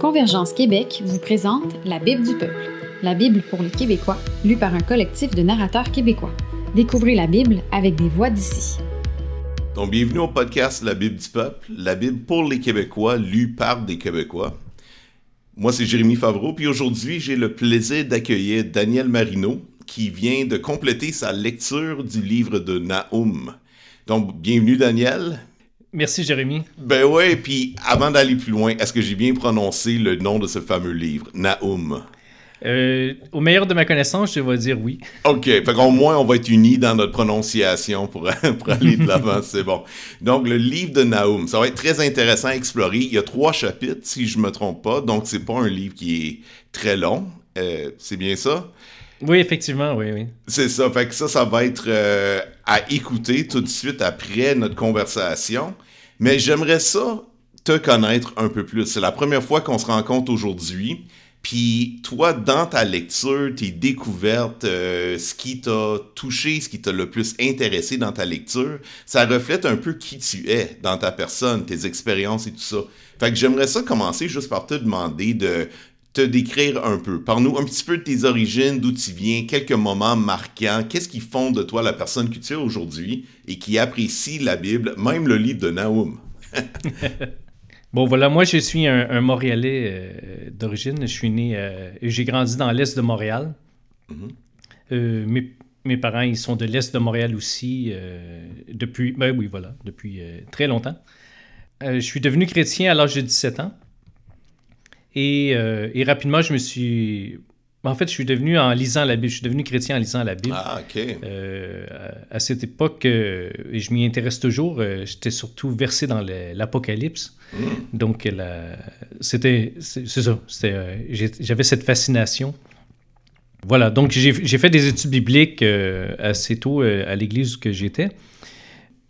Convergence Québec vous présente La Bible du peuple, la Bible pour les Québécois, lue par un collectif de narrateurs québécois. Découvrez la Bible avec des voix d'ici. Donc, bienvenue au podcast La Bible du peuple, la Bible pour les Québécois, lue par des Québécois. Moi, c'est Jérémy Favreau, puis aujourd'hui, j'ai le plaisir d'accueillir Daniel Marino, qui vient de compléter sa lecture du livre de Nahum. Donc, bienvenue Daniel. Merci, Jérémy. Ben ouais, puis avant d'aller plus loin, est-ce que j'ai bien prononcé le nom de ce fameux livre, Nahum? Euh, au meilleur de ma connaissance, je vais dire oui. OK, fait qu'au moins on va être unis dans notre prononciation pour, aller de l'avant, c'est bon. Donc le livre de Nahum, ça va être très intéressant à explorer. Il y a trois chapitres, si je me trompe pas, donc c'est pas un livre qui est très long. Euh, c'est bien ça? Oui, effectivement, oui, oui. C'est ça. Fait que ça, ça va être euh, à écouter tout de suite après notre conversation. Mais j'aimerais ça te connaître un peu plus. C'est la première fois qu'on se rencontre aujourd'hui. Puis toi, dans ta lecture, tes découvertes, euh, ce qui t'a touché, ce qui t'a le plus intéressé dans ta lecture, ça reflète un peu qui tu es dans ta personne, tes expériences et tout ça. Fait que j'aimerais ça commencer juste par te demander de te décrire un peu. Parle-nous un petit peu de tes origines, d'où tu viens, quelques moments marquants. Qu'est-ce qui font de toi la personne que tu es aujourd'hui et qui apprécie la Bible, même le livre de Nahum? bon, voilà, moi, je suis un, Montréalais euh, d'origine. Je suis né, euh, j'ai grandi dans l'Est de Montréal. Mm-hmm. Euh, mes, mes, parents, ils sont de l'Est de Montréal aussi depuis, ben oui, voilà, depuis très longtemps. je suis devenu chrétien à l'âge de 17 ans. Euh, et, rapidement, je me suis. En fait, je suis devenu en lisant la Bible. Je suis devenu chrétien en lisant la Bible. Ah, OK. Euh, à, cette époque, euh, et je m'y intéresse toujours, j'étais surtout versé dans l'Apocalypse. Hmm. Donc, c'était. C'est ça. J'avais cette fascination. Voilà. Donc, j'ai fait des études bibliques assez tôt à l'église où j'étais.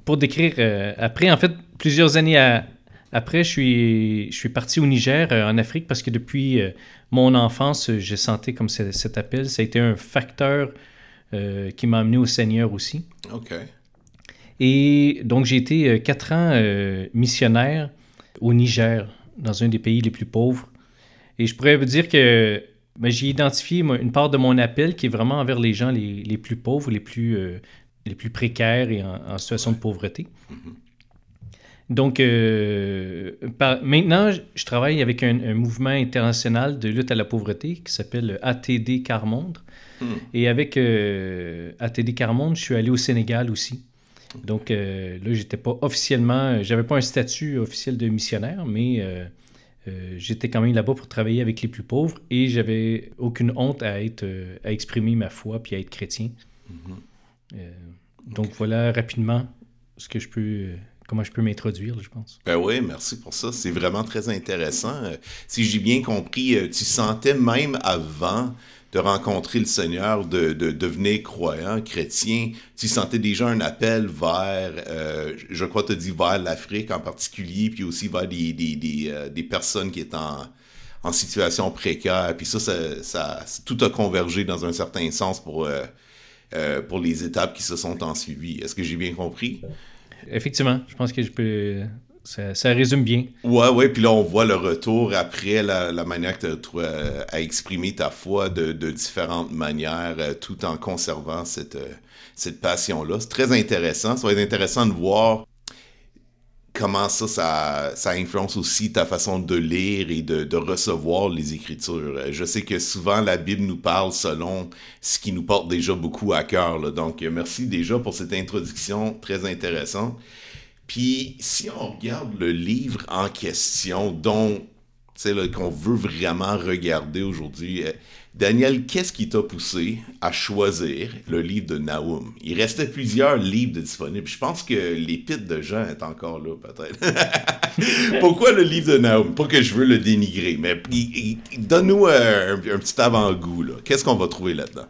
Pour décrire. après, en fait, plusieurs années à, après, je suis, je suis parti au Niger, euh, en Afrique, parce que depuis euh, mon enfance, j'ai senti comme cet appel. Ça a été un facteur euh, qui m'a amené au Seigneur aussi. OK. Et donc, j'ai été quatre ans missionnaire au Niger, dans un des pays les plus pauvres. Et je pourrais vous dire que ben, j'ai identifié une part de mon appel qui est vraiment envers les gens les, les plus pauvres, les plus, les plus précaires et en, situation de pauvreté. Mm-hmm. Donc, euh, maintenant, je travaille avec un, mouvement international de lutte à la pauvreté qui s'appelle ATD Carmonde. Hmm. Et avec euh, ATD Carmonde, je suis allé au Sénégal aussi. Donc, euh, là, j'étais pas officiellement, j'avais pas un statut officiel de missionnaire, mais j'étais quand même là-bas pour travailler avec les plus pauvres et j'avais aucune honte à être, à exprimer ma foi puis à être chrétien. Hmm. donc, voilà rapidement ce que je peux comment je peux m'introduire, je pense. Ben oui, merci pour ça. C'est vraiment très intéressant. Euh, si j'ai bien compris, euh, tu sentais même avant de rencontrer le Seigneur, de, devenir croyant, chrétien, tu sentais déjà un appel vers, euh, je crois te dis vers l'Afrique en particulier, puis aussi vers des, des, personnes qui étaient en, en, situation précaire. Puis ça, ça, tout a convergé dans un certain sens pour, pour les étapes qui se sont en suivi. Est-ce que j'ai bien compris? Effectivement, je pense que je peux. Ça, résume bien. Ouais, ouais, puis là, on voit le retour après la, manière que tu as euh, à exprimer ta foi de, différentes manières, euh, tout en conservant cette, euh, cette passion-là. C'est très intéressant. Ça va être intéressant de voir comment ça, ça, influence aussi ta façon de lire et de, recevoir les Écritures. Je sais que souvent la Bible nous parle selon ce qui nous porte déjà beaucoup à cœur. Donc, merci déjà pour cette introduction très intéressante. Puis, si on regarde le livre en question, dont qu'on veut vraiment regarder aujourd'hui, Daniel, qu'est-ce qui t'a poussé à choisir le livre de Nahum? Il restait plusieurs livres disponibles. Je pense que l'épître de Jean est encore là, peut-être. Pourquoi le livre de Nahum? Pas que je veux le dénigrer, mais donne-nous un, petit avant-goût. Qu'est-ce qu'on va trouver là-dedans?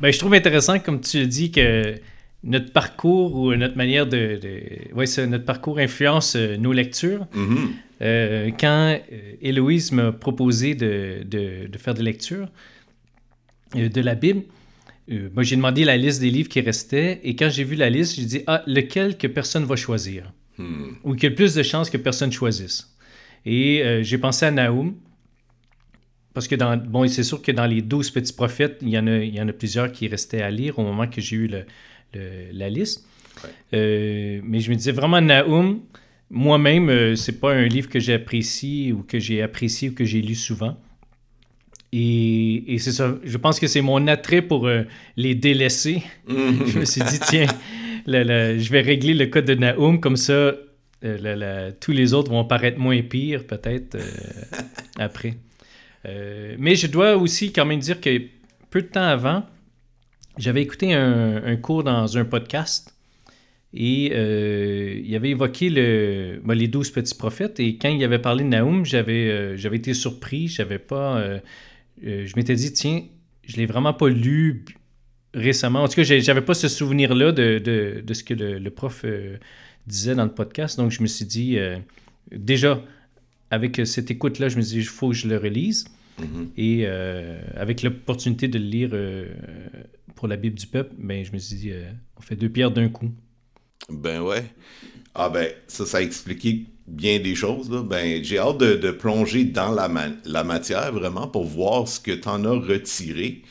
Ben, je trouve intéressant, comme tu le dis, que notre parcours ou notre manière de... de... notre parcours influence euh, nos lectures. Mm-hmm. Euh, quand euh, Héloïse m'a proposé de, de, faire des lectures euh, de la Bible, moi j'ai demandé la liste des livres qui restaient et quand j'ai vu la liste, j'ai dit Ah, lequel que personne va choisir? Ou qu'il y a plus de chances que personne choisisse. Et euh, j'ai pensé à Naoum, parce que dans, bon, c'est sûr que dans les douze petits prophètes, il y, en a, il y en a plusieurs qui restaient à lire au moment que j'ai eu le, la liste. Euh, mais je me disais vraiment Naoum, moi-même, euh, c'est pas un livre que j'apprécie ou que j'ai apprécié ou que j'ai lu souvent. Et, et c'est ça, je pense que c'est mon attrait pour les délaisser. je me suis dit, tiens, je vais régler le code de Naoum, comme ça, euh, tous les autres vont paraître moins pires, peut-être, euh, après. Euh, mais je dois aussi quand même dire que peu de temps avant, j'avais écouté un, cours dans un podcast et il avait évoqué le, ben, les douze petits prophètes. Et quand il avait parlé de Naoum, j'avais j'avais été surpris. J'avais pas. je m'étais dit, tiens, je l'ai vraiment pas lu récemment. En tout cas, j'avais pas ce souvenir-là de, ce que le, prof euh, disait dans le podcast. Donc, je me suis dit, euh, déjà, avec cette écoute-là, je me suis dit, il faut que je le relise. Mm-hmm. Et euh, avec l'opportunité de le lire pour la Bible du peuple, ben, je me suis dit, on fait deux pierres d'un coup. Ben ouais. Ah ben, ça, ça a expliqué bien des choses. Ben, j'ai hâte de, plonger dans la, matière vraiment pour voir ce que tu en as retiré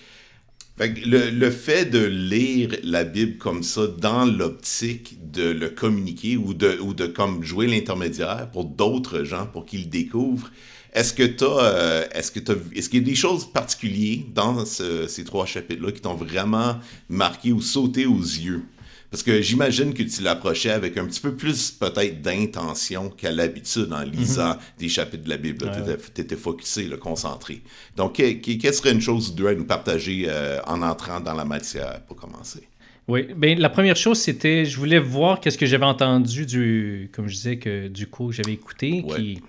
le, fait de lire la Bible comme ça dans l'optique de le communiquer ou de, ou de comme jouer l'intermédiaire pour d'autres gens pour qu'ils le découvrent, est-ce que tu euh, est-ce que est-ce qu'il y a des choses particulières dans ces trois chapitres-là qui t'ont vraiment marqué ou sauté aux yeux? Parce que j'imagine que tu l'approchais avec un petit peu plus peut-être d'intention qu'à l'habitude en lisant mhm. des chapitres de la Bible. tu étais, focusé, concentré. Donc, quelle serait une chose ou deux à nous partager euh, en entrant dans la matière pour commencer? Oui, bien, la première chose, c'était, je voulais voir qu'est-ce que j'avais entendu du, comme je disais, que, du coup, que j'avais écouté, qui,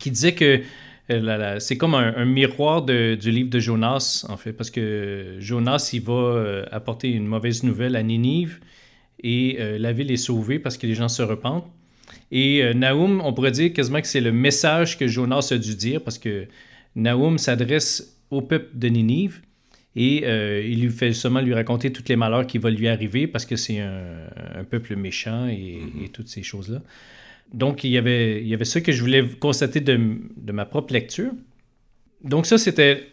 qui disait que c'est comme un, miroir du livre de Jonas, en fait, parce que Jonas, il va euh, apporter une mauvaise nouvelle à Ninive et euh, la ville est sauvée parce que les gens se repentent. Et euh, Naoum, on pourrait dire quasiment que c'est le message que Jonas a dû dire parce que Naoum s'adresse au peuple de Ninive et euh, il lui fait seulement lui raconter toutes les malheurs qui vont lui arriver parce que c'est un, peuple méchant et, mm-hmm. toutes ces choses-là. Donc, il y, avait, il y avait ça que je voulais constater de, ma propre lecture. Donc, ça, c'était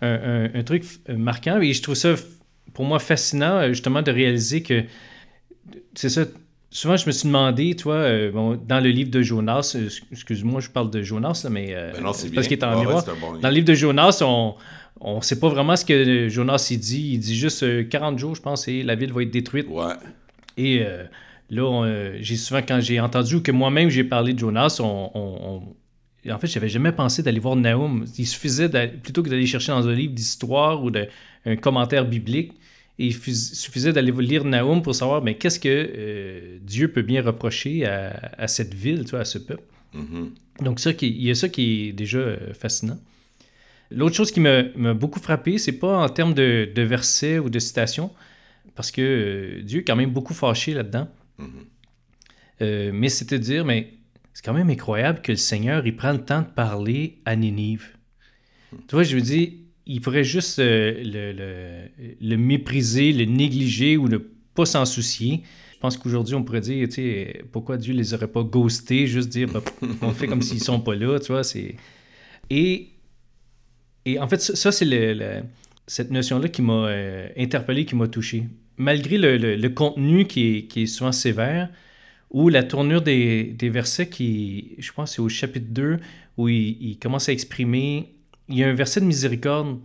un, un, truc marquant et je trouve ça, pour moi, fascinant, justement, de réaliser que c'est ça. Souvent, je me suis demandé, toi, euh, bon, dans le livre de Jonas, euh, excuse-moi, je parle de Jonas, mais euh, ben c'est parce qu'il est en miroir. dans le livre de Jonas, on ne sait pas vraiment ce que Jonas il dit. Il dit juste 40 jours, je pense, et la ville va être détruite. Ouais. Et là, j'ai souvent, quand j'ai entendu que moi-même j'ai parlé de Jonas, on, en fait, j'avais jamais pensé d'aller voir Naoum. Il suffisait, plutôt que d'aller chercher dans un livre d'histoire ou de, un commentaire biblique, et il suffisait d'aller lire Naoum pour savoir mais qu'est-ce que euh, Dieu peut bien reprocher à, cette ville, tu à ce peuple. Mm-hmm. Donc ça, il y a ça qui est déjà euh, fascinant. L'autre chose qui m'a beaucoup frappé, c'est pas en termes de, versets ou de citations, parce que euh, Dieu est quand même beaucoup fâché là-dedans. Mm-hmm. mais c'est à dire, mais c'est quand même incroyable que le Seigneur il prend le temps de parler à Ninive. Mm. Tu vois, je veux dire, il pourrait juste euh, le, mépriser, le négliger ou ne pas s'en soucier. Je pense qu'aujourd'hui, on pourrait dire, tu sais, pourquoi Dieu les aurait pas ghostés, juste dire, bah, on fait comme s'ils sont pas là, tu vois. Et, et en fait, ça, c'est cette notion-là qui m'a euh, interpellé, qui m'a touché. Malgré le, contenu qui est, souvent sévère, ou la tournure des, versets qui, je pense, c'est au chapitre 2, où il, commence à exprimer il y a un verset de miséricorde.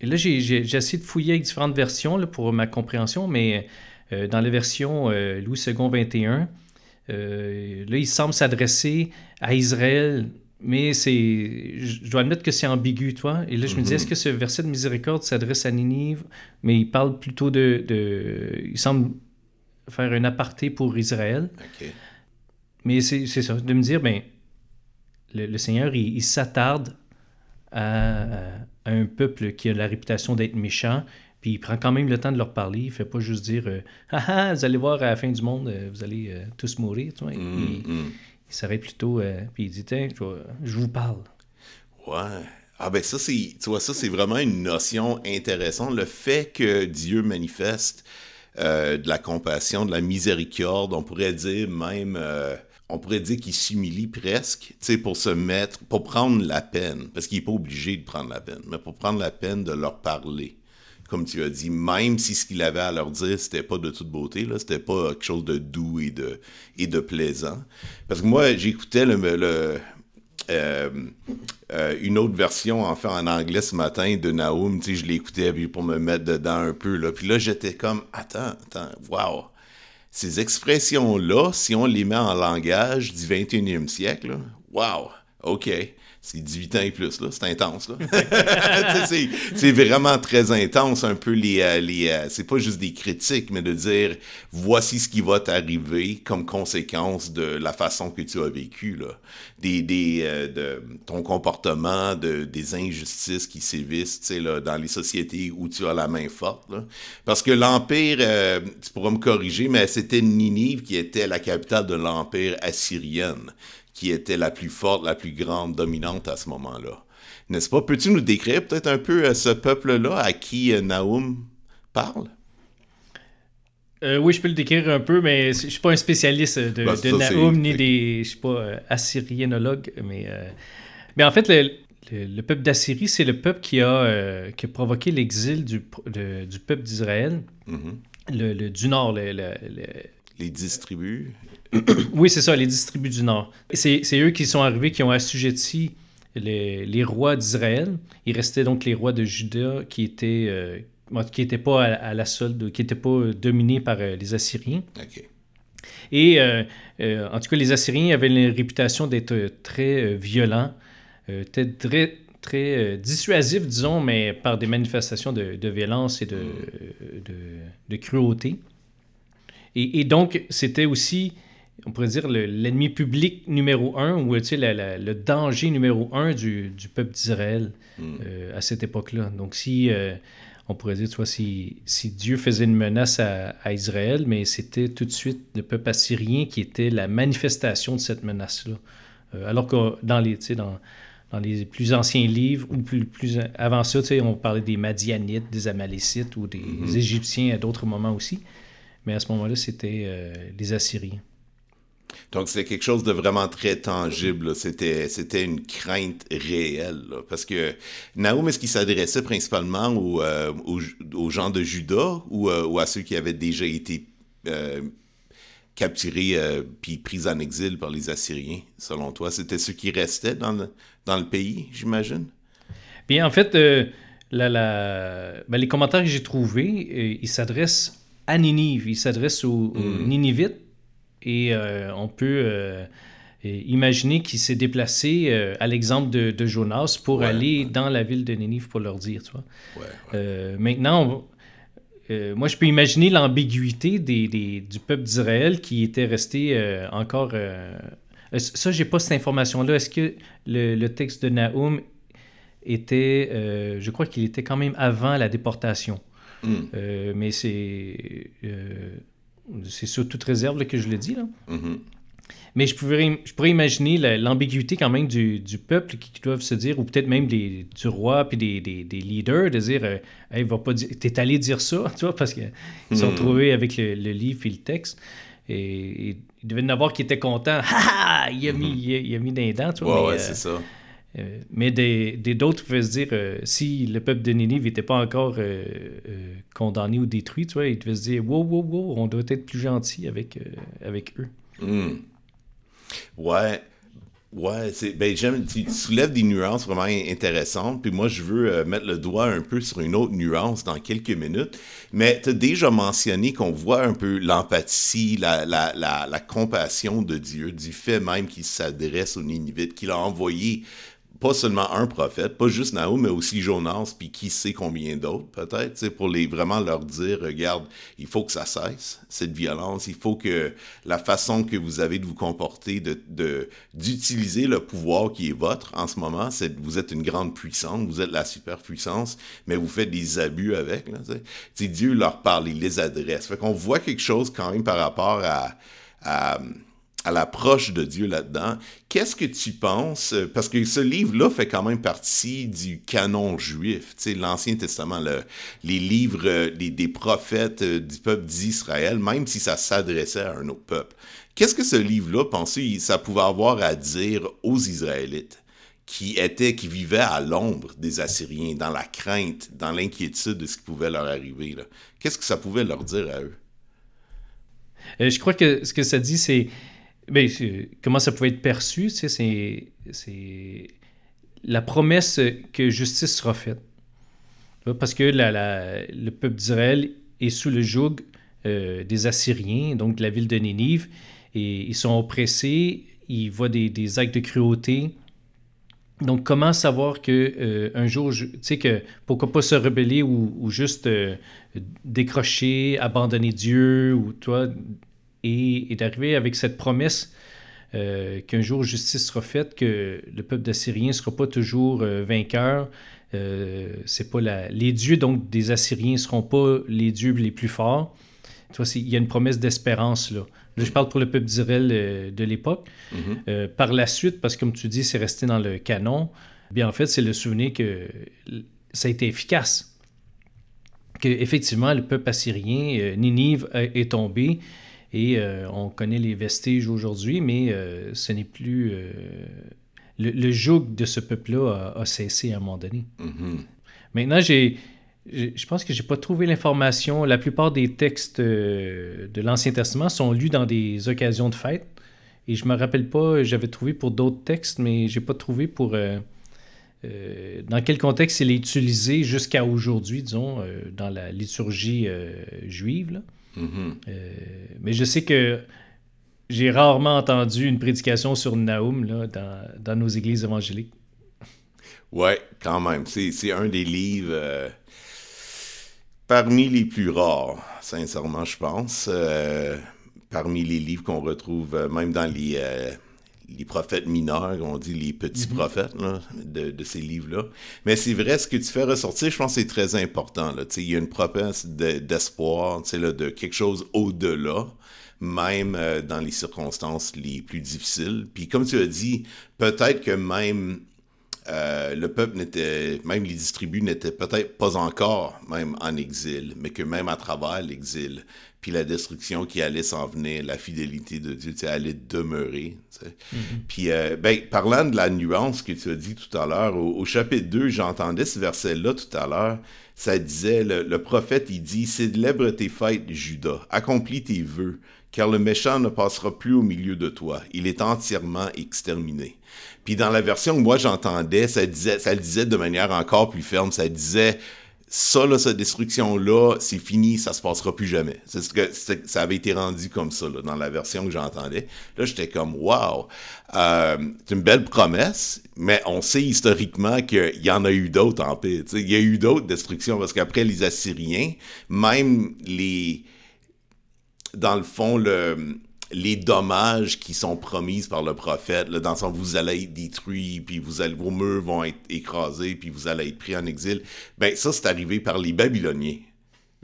Et là, j'ai essayé de fouiller avec différentes versions pour ma compréhension, mais euh, dans la version euh, Louis II 21, euh, là, il semble s'adresser à Israël, mais c'est, je dois admettre que c'est ambigu, toi. Et là, je me dis, mhm. est-ce que ce verset de miséricorde s'adresse à Ninive, mais il parle plutôt de, de il semble faire un aparté pour Israël. Mais c'est ça, de me dire, ben, le, Seigneur, il s'attarde à, un peuple qui a la réputation d'être méchant, puis il prend quand même le temps de leur parler. Il fait pas juste dire euh, ah, ah, vous allez voir à la fin du monde, euh, vous allez euh, tous mourir. Tu vois? il, mm. s'arrête plutôt, puis il dit Tiens, je, vous parle. Ouais. Ah ben ça, c'est, tu vois, ça, c'est vraiment une notion intéressante. Le fait que Dieu manifeste euh, de la compassion, de la miséricorde, on pourrait dire même, euh, on pourrait dire qu'il s'humilie presque, tu pour se mettre, pour prendre la peine, parce qu'il n'est pas obligé de prendre la peine, mais pour prendre la peine de leur parler. Comme tu as dit, même si ce qu'il avait à leur dire, c'était pas de toute beauté, là, c'était pas quelque chose de doux et de, et de plaisant. Parce que moi, j'écoutais euh, euh, une autre version, enfin en anglais ce matin de Naoum, je l'écoutais pour me mettre dedans un peu, là. Puis là, j'étais comme, attends, attends, wow. Ces expressions-là, si on les met en langage du 21e siècle, wow, OK c'est 18 ans et plus, là. C'est intense, là. c'est vraiment très intense, un peu les... Euh, les euh, c'est pas juste des critiques, mais de dire, voici ce qui va t'arriver comme conséquence de la façon que tu as vécu, là. Des, des, euh, de ton comportement, de, des injustices qui sévissent, tu sais, dans les sociétés où tu as la main forte, là. Parce que l'Empire, tu pourras me corriger, mais c'était Ninive qui était la capitale de l'Empire assyrien qui était la plus forte, la plus grande, dominante à ce moment-là. N'est-ce pas? Peux-tu nous décrire peut-être un peu euh, ce peuple-là à qui euh, Naoum parle? Euh, oui, je peux le décrire un peu, mais je ne suis pas un spécialiste de, ben, Naoum ni des. Je suis pas assyriénologue, mais. mais en fait, le, peuple d'Assyrie, c'est le peuple qui a, qui a provoqué l'exil du, du peuple d'Israël, mm-hmm. le, du nord, les dix tribus. oui, c'est ça, les dix tribus du Nord. C'est eux qui sont arrivés, qui ont assujetti les, les rois d'Israël. Il restait donc les rois de Juda qui étaient, euh, qui n'étaient pas à, la solde, qui n'étaient pas dominés par euh, les Assyriens. Et euh, en tout cas, les Assyriens avaient la réputation d'être très violents, très, très dissuasifs, disons, mais par des manifestations de, de violence et de, de, de cruauté. Et, donc, c'était aussi, on pourrait dire, l'ennemi public numéro un, ou le danger numéro un du, peuple d'Israël hmm. euh, à cette époque-là. Donc, si, euh, on pourrait dire, tu vois, si, si, Dieu faisait une menace à, Israël, mais c'était tout de suite le peuple assyrien qui était la manifestation de cette menace-là. Euh, alors que dans les, dans, dans les plus anciens livres, ou plus, plus avant ça, on parlait des Madianites, des Amalécites ou des hmm. Égyptiens à d'autres moments aussi. Mais à ce moment-là, c'était les Assyriens. Donc, c'était quelque chose de vraiment très tangible. C'était, c'était une crainte réelle. Parce que Naoum, est-ce qu'il s'adressait principalement aux, euh, aux, gens de Juda ou, euh, ou, à ceux qui avaient déjà été capturés puis pris en exil par les Assyriens, selon toi? C'était ceux qui restaient dans le, dans le pays, j'imagine? Bien, en fait, la, la... Ben, les commentaires que j'ai trouvés, ils s'adressent à Ninive. Il s'adresse aux, hmm. Ninivites et euh, on peut euh, imaginer qu'il s'est déplacé euh, à l'exemple de, Jonas pour aller dans la ville de Ninive pour leur dire, tu vois. maintenant, moi, je peux imaginer l'ambiguïté des, du peuple d'Israël qui était resté encore... ça, j'ai pas cette information-là. Est-ce que le, texte de Nahum était... je crois qu'il était quand même avant la déportation. Mm. Euh, mais c'est euh, c'est sur toute réserve que je le dis. Là. Mm-hmm. Mais je pourrais, je pourrais imaginer l'ambiguïté quand même du, du, peuple qui, doivent se dire, ou peut-être même des, du roi puis des, des, des, leaders, de dire euh, hey, va pas t'es allé dire ça, tu vois, parce qu'ils se sont mm. trouvés avec le, livre et le texte. Et, il devait y en avoir qui étaient contents. Ha, il, a mis, mm-hmm. il, a, mis des dents, tu vois. Ouais, c'est ça. Euh, mais des, d'autres pouvaient se dire, euh, si le peuple de Ninive n'était pas encore euh, condamné ou détruit, tu vois, ils devaient se dire, wow, wow, wow, on doit être plus gentil avec, avec eux. Hmm. Ouais. Ouais, c'est, ben, j'aime, tu soulèves des nuances vraiment intéressantes, puis moi, je veux mettre le doigt un peu sur une autre nuance dans quelques minutes. Mais tu as déjà mentionné qu'on voit un peu l'empathie, la, la, la, la, compassion de Dieu, du fait même qu'il s'adresse aux Ninivites, qu'il a envoyé pas seulement un prophète, pas juste Nahum, mais aussi Jonas, puis qui sait combien d'autres, peut-être, pour les, vraiment leur dire, regarde, il faut que ça cesse, cette violence, il faut que la façon que vous avez de vous comporter, de, d'utiliser le pouvoir qui est votre en ce moment, c'est vous êtes une grande puissance, vous êtes la superpuissance, mais vous faites des abus avec, là, Dieu leur parle, il les adresse. Fait qu'on voit quelque chose quand même par rapport à à l'approche de Dieu là-dedans. Qu'est-ce que tu penses? Parce que ce livre-là fait quand même partie du canon juif, tu sais, l'Ancien Testament, les livres des prophètes du peuple d'Israël, même si ça s'adressait à un autre peuple. Qu'est-ce que ce livre-là, pensez ça pouvait avoir à dire aux Israélites? qui étaient, qui vivaient à l'ombre des Assyriens, dans la crainte, dans l'inquiétude de ce qui pouvait leur arriver. Qu'est-ce que ça pouvait leur dire à eux? Euh, je crois que ce que ça dit, c'est ben, comment ça pouvait être perçu, c'est la promesse que justice sera faite. Parce que le peuple d'Israël est sous le joug euh, des Assyriens, donc de la ville de Nénive, et ils sont oppressés, ils voient des, des actes de cruauté, donc, comment savoir que euh, un jour, tu sais, que pourquoi pas se rebeller ou, juste euh, décrocher, abandonner Dieu ou toi, et, d'arriver avec cette promesse euh, qu'un jour justice sera faite, que le peuple d'Assyrien ne sera pas toujours vainqueur. c'est pas la... Les dieux donc des Assyriens ne seront pas les dieux les plus forts. Tu vois, il y a une promesse d'espérance là. Là, je parle pour le peuple d'Israël euh, de l'époque. Mhm. Euh, par la suite, parce que comme tu dis, c'est resté dans le canon, bien en fait, c'est le souvenir que ça a été efficace. Que effectivement, le peuple assyrien, euh, Ninive, est tombé. Et on connaît les vestiges aujourd'hui, mais ce n'est plus. Le, joug de ce peuple-là a, cessé à un moment donné. Mhm. Maintenant, j'ai je pense que j'ai pas trouvé l'information. La plupart des textes euh, de l'Ancien Testament sont lus dans des occasions de fête. Et je me rappelle pas, j'avais trouvé pour d'autres textes, mais j'ai pas trouvé pour euh, euh, dans quel contexte il est utilisé jusqu'à aujourd'hui, disons, dans la liturgie juive. Mm-hmm. mais je sais que j'ai rarement entendu une prédication sur Naoum là, dans, dans nos églises évangéliques. Ouais, quand même. C'est un des livres parmi les plus rares, sincèrement, je pense. Euh, parmi les livres qu'on retrouve euh, même dans les, euh, les prophètes mineurs, on dit les petits mhm. prophètes de, ces livres-là. Mais c'est vrai, ce que tu fais ressortir, je pense que c'est très important. Là. Il y a une promesse d'espoir, de quelque chose au-delà même dans les circonstances les plus difficiles. Puis comme tu as dit, peut-être que même euh, le peuple n'était, même les distribus n'étaient peut-être pas encore même en exil, mais que même à travers l'exil, puis la destruction qui allait s'en venir, la fidélité de Dieu allait demeurer. Mm-hmm. Puis, euh, ben, parlant de la nuance que tu as dit tout à l'heure, au, chapitre 2, j'entendais ce verset-là tout à l'heure, ça disait, le, le, prophète, il dit, célèbre tes fêtes, Judas, accomplis tes vœux, car le méchant ne passera plus au milieu de toi, il est entièrement exterminé. Puis dans la version que moi j'entendais, ça disait, ça le disait de manière encore plus ferme. Ça disait ça, là, cette destruction-là, c'est fini, ça se passera plus jamais. C'est ce que ça avait été rendu comme ça là, dans la version que j'entendais. Là, j'étais comme wow, euh, c'est une belle promesse, mais on sait historiquement qu'il y en a eu d'autres en paix. Il y a eu d'autres destructions parce qu'après les Assyriens, même les, dans le fond le les dommages qui sont promis par le prophète, dans le sens vous allez être détruits, puis vous allez, vos murs vont être écrasés, puis vous allez être pris en exil, ben ça, c'est arrivé par les Babyloniens.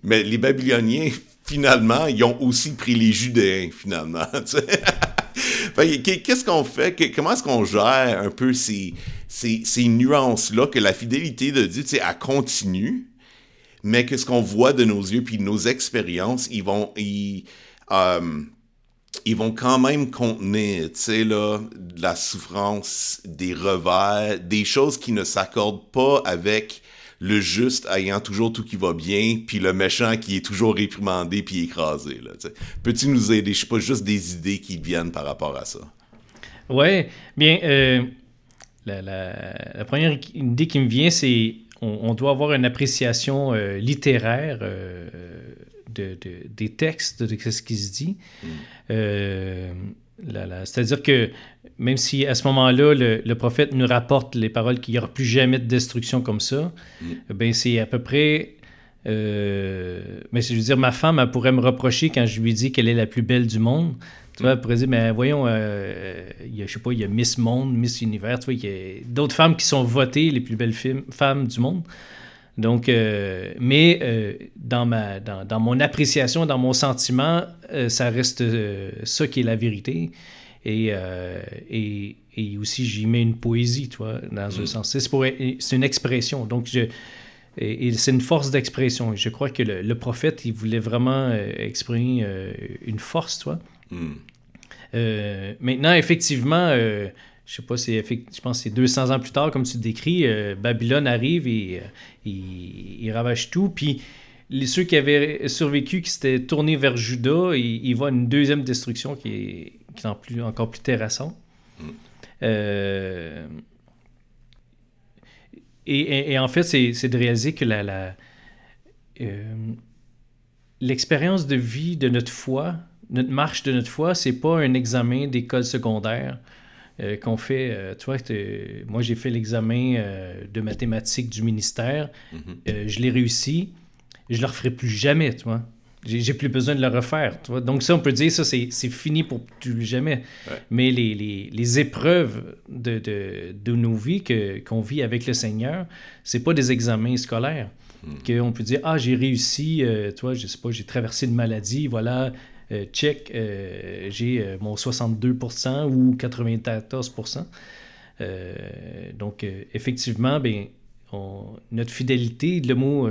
Mais les Babyloniens, finalement, ils ont aussi pris les Judéens, finalement. Qu'est-ce qu'on fait? Comment est-ce qu'on gère un peu ces, ces, ces nuances-là, que la fidélité de Dieu, elle continue, mais que ce qu'on voit de nos yeux, puis nos expériences, ils vont... Euh, ils vont quand même contenir, tu sais, là, de la souffrance, des revers, des choses qui ne s'accordent pas avec le juste ayant toujours tout qui va bien, puis le méchant qui est toujours réprimandé puis écrasé. Peux-tu nous aider? Je sais pas, juste des idées qui viennent par rapport à ça. Ouais, bien, euh, la, première idée qui me vient, c'est on, doit avoir une appréciation euh, littéraire euh, de, des textes, de ce qui se dit. Mm. Euh, c'est-à-dire que même si à ce moment-là, le, prophète nous rapporte les paroles qu'il n'y aura plus jamais de destruction comme ça, mm. ben c'est à peu près. Euh, mais je veux dire, ma femme, elle pourrait me reprocher quand je lui dis qu'elle est la plus belle du monde. Tu vois, elle pourrait dire, mais voyons, euh, il y a, je sais pas, il y a Miss Monde, Miss Univers, tu vois, il y a d'autres femmes qui sont votées les plus belles femmes du monde. Donc, euh, mais euh, dans, ma, dans, mon appréciation, dans mon sentiment, euh, ça reste ça qui est la vérité. Et, et, et, aussi, j'y mets une poésie, tu vois, dans un mm. sens. C'est une expression. Donc, je, et, c'est une force d'expression. Je crois que le, prophète, il voulait vraiment exprimer une force, tu vois. Mm. maintenant, effectivement, je sais pas, je pense que c'est 200 ans plus tard, comme tu décris, euh, Babylone arrive et euh, il, ravage tout. Puis les, ceux qui avaient survécu, qui s'étaient tournés vers Juda, ils, voient une deuxième destruction qui est, qui est plus, encore plus terrassante. Mm. Euh, et, en fait, c'est de réaliser que la, l'expérience de vie de notre foi, notre marche de notre foi, c'est pas un examen d'école secondaire euh, qu'on fait. Euh, tu vois, moi, j'ai fait l'examen euh, de mathématiques du ministère. Mhm. je l'ai réussi. Je ne le referai plus jamais, tu vois. J'ai plus besoin de le refaire. Tu vois? Donc, ça, on peut dire, ça, c'est fini pour plus jamais. Mais les, les, les, épreuves de, de, de nos vies qu'on vit avec le Seigneur, c'est pas des examens scolaires. Mhm. Qu'on peut dire, ah, j'ai réussi, tu vois, je sais pas, j'ai traversé une maladie, voilà, euh, check, euh, j'ai euh, mon 62% ou 94%. donc, effectivement, ben, notre fidélité, le mot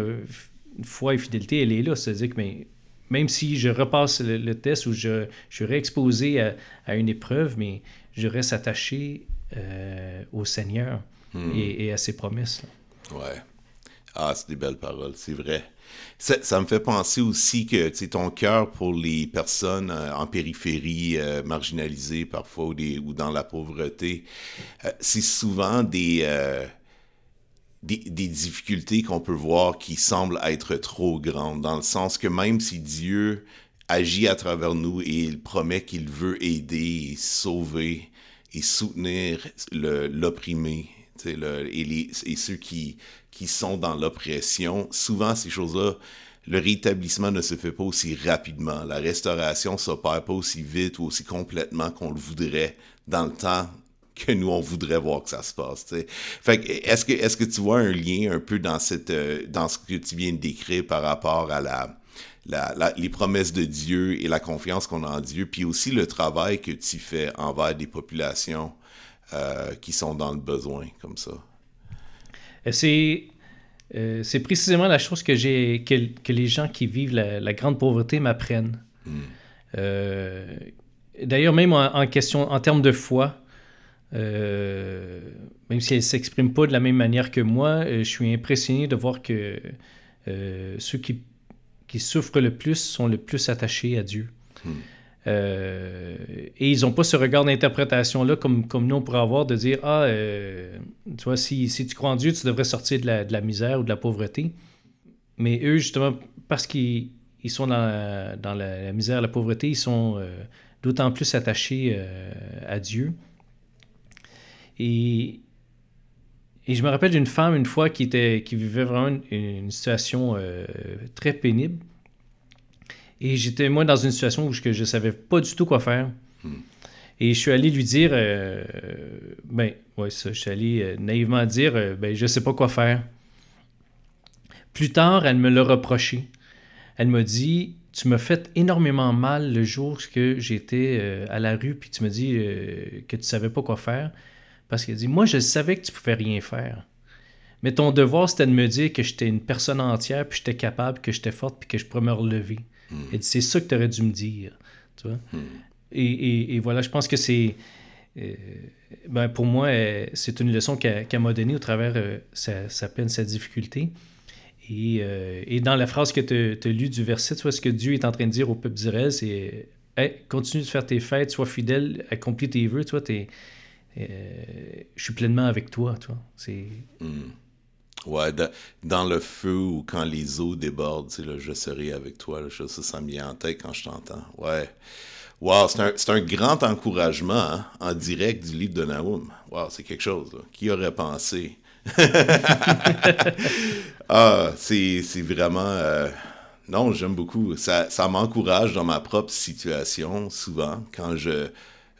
foi et fidélité, elle est là. C'est-à-dire que ben, même si je repasse le, test ou je, je serai exposé à, une épreuve, mais je reste attaché au Seigneur hmm. et, à ses promesses. Ouais. Ah, c'est des belles paroles, c'est vrai. Ça, me fait penser aussi que ton cœur pour les personnes euh, en périphérie, euh, marginalisées parfois ou, dans la pauvreté, euh, c'est souvent des, des, difficultés qu'on peut voir qui semblent être trop grandes, dans le sens que même si Dieu agit à travers nous et il promet qu'il veut aider, sauver et soutenir l'opprimé, et, ceux qui sont dans l'oppression, souvent ces choses-là, le rétablissement ne se fait pas aussi rapidement. La restauration ne s'opère pas aussi vite ou aussi complètement qu'on le voudrait dans le temps que nous, on voudrait voir que ça se passe. Fait est-ce que, est-ce que tu vois un lien un peu dans, cette, euh, ce que tu viens de décrire par rapport à les promesses de Dieu et la confiance qu'on a en Dieu, puis aussi le travail que tu fais envers des populations euh, qui sont dans le besoin, comme ça? C'est euh, c'est précisément la chose que, j'ai, que, les gens qui vivent la, grande pauvreté m'apprennent. Hmm. Euh, d'ailleurs, même en, question, en termes de foi, euh, même si elle ne s'exprime pas de la même manière que moi, je suis impressionné de voir que ceux qui, qui, souffrent le plus sont le plus attachés à Dieu. Hmm. Euh, et ils n'ont pas ce regard d'interprétation-là comme, comme nous on pourrait avoir de dire Ah, euh, tu vois, si, si, tu crois en Dieu, tu devrais sortir de la, de la, misère ou de la pauvreté. Mais eux, justement, parce qu'ils ils sont dans, dans la, misère, la pauvreté, ils sont euh, d'autant plus attachés à Dieu. Et, et je me rappelle d'une femme une fois qui, était, qui vivait vraiment une situation très pénible. Et j'étais, moi, dans une situation où je ne savais pas du tout quoi faire. Hmm. Et je suis allé lui dire, euh, ben, ouais, ça, je suis allé euh, naïvement dire, euh, ben, je sais pas quoi faire. Plus tard, elle me l'a reproché. Elle m'a dit, tu m'as fait énormément mal le jour que j'étais à la rue, puis tu me dis que tu savais pas quoi faire. Parce qu'elle dit, moi, je savais que tu pouvais rien faire. Mais ton devoir, c'était de me dire que j'étais une personne entière, puis j'étais capable, que j'étais forte, puis que je pourrais me relever. Hmm. c'est ça que tu aurais dû me dire. Tu vois? Et, et, voilà, je pense que c'est. Euh, ben pour moi, euh, c'est une leçon qu'elle m'a donnée au travers euh, sa, peine, sa difficulté. Et, et dans la phrase que tu as lue du verset, tu ce que Dieu est en train de dire au peuple d'Israël, c'est continue de faire tes fêtes, sois fidèle, accomplis tes vœux, toi, je suis pleinement avec toi. C'est. Hmm. Ouais, dans le feu ou quand les eaux débordent, là, je serai avec toi. Là, ça, ça me vient en tête quand je t'entends. Ouais. Wow, c'est un, un, grand encouragement hein, en direct du livre de Naoum. Wow, c'est quelque chose. Qui aurait pensé? ah, c'est vraiment... Euh, non, j'aime beaucoup. Ça, ça m'encourage dans ma propre situation, souvent, quand je,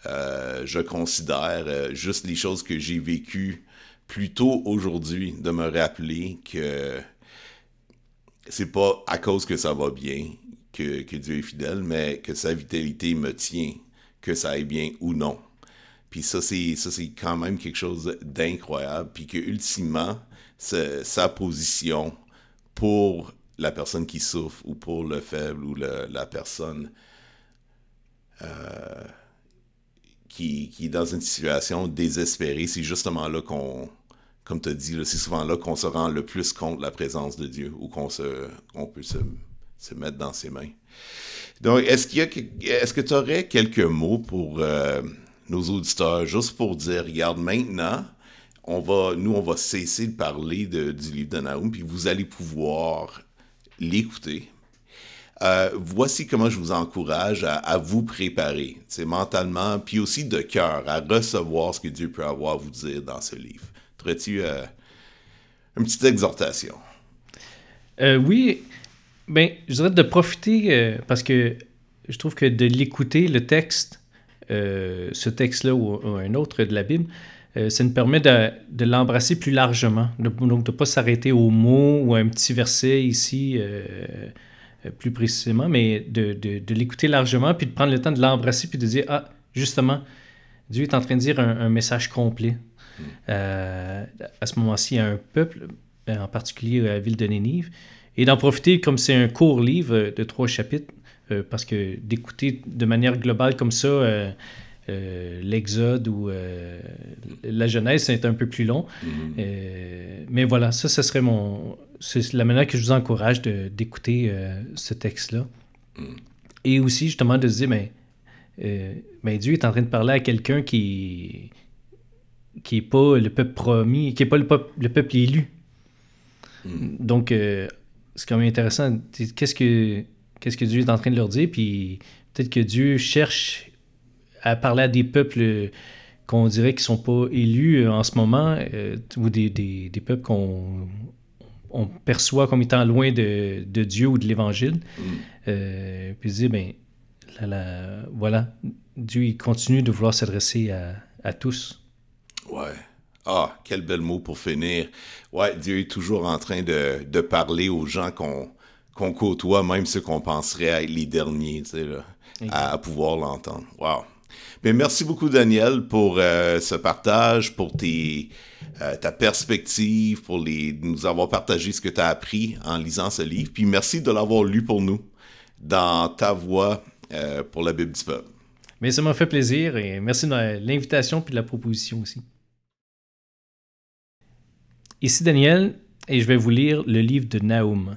euh, je considère euh, juste les choses que j'ai vécues plutôt aujourd'hui de me rappeler que c'est pas à cause que ça va bien que, Dieu est fidèle, mais que sa vitalité me tient, que ça aille bien ou non. Puis ça, c'est, ça, c'est quand même quelque chose d'incroyable. Puis que, ultimement, sa position pour la personne qui souffre ou pour le faible ou la personne euh, qui, qui, est dans une situation désespérée, c'est justement là qu'on, comme tu as dit, c'est souvent là qu'on se rend le plus contre la présence de Dieu ou qu'on, peut se, mettre dans ses mains. Donc, est-ce, qu'il est-ce que tu aurais quelques mots pour euh, nos auditeurs, juste pour dire, regarde, maintenant, on va, nous, on va cesser de parler de, du livre de Naoum, puis vous allez pouvoir l'écouter. Euh, voici comment je vous encourage à, vous préparer, mentalement, puis aussi de cœur, à recevoir ce que Dieu peut avoir à vous dire dans ce livre. Aurais-tu euh, une petite exhortation? Euh, oui, ben, je dirais de profiter, parce que je trouve que de l'écouter, le texte, ce texte-là ou, un autre de la Bible, ça nous permet de, l'embrasser plus largement, donc de ne pas s'arrêter au mot ou à un petit verset ici euh, plus précisément, mais de, de, l'écouter largement, puis de prendre le temps de l'embrasser, puis de dire, ah, justement, Dieu est en train de dire un, message complet. Euh, à ce moment-ci, à un peuple, en particulier à la ville de Nénive, et d'en profiter comme c'est un court livre de trois chapitres, euh, parce que d'écouter de manière globale comme ça l'Exode ou la Genèse, c'est un peu plus long. Hmm. mais voilà, ça, ce serait mon, c'est la manière que je vous encourage d'écouter euh, ce texte-là. Mm. Et aussi, justement, de se dire, mais, euh, ben, Dieu est en train de parler à quelqu'un qui qui n'est pas le peuple promis, qui n'est pas le peuple, le peuple élu. Mm. Donc, euh, c'est quand même intéressant. Qu'est-ce que, qu'est-ce que Dieu est en train de leur dire? Puis peut-être que Dieu cherche à parler à des peuples qu'on dirait qui ne sont pas élus en ce moment, ou des, des, des peuples qu'on on perçoit comme étant loin de, Dieu ou de l'Évangile. Mm. Euh, puis dire, ben, voilà, Dieu il continue de vouloir s'adresser à, tous. Ouais. Ah, quel bel mot pour finir. Ouais, Dieu est toujours en train de, parler aux gens qu'on côtoie, même ceux qu'on penserait être les derniers, tu sais, à, pouvoir l'entendre. Wow. Mais merci beaucoup, Daniel, pour euh, ce partage, pour tes, euh, ta perspective, pour les, nous avoir partagé ce que tu as appris en lisant ce livre. Puis merci de l'avoir lu pour nous dans ta voix euh, pour la Bible du peuple. Mais ça m'a fait plaisir et merci de l'invitation puis de la proposition aussi. Ici Daniel et je vais vous lire le livre de Naoum.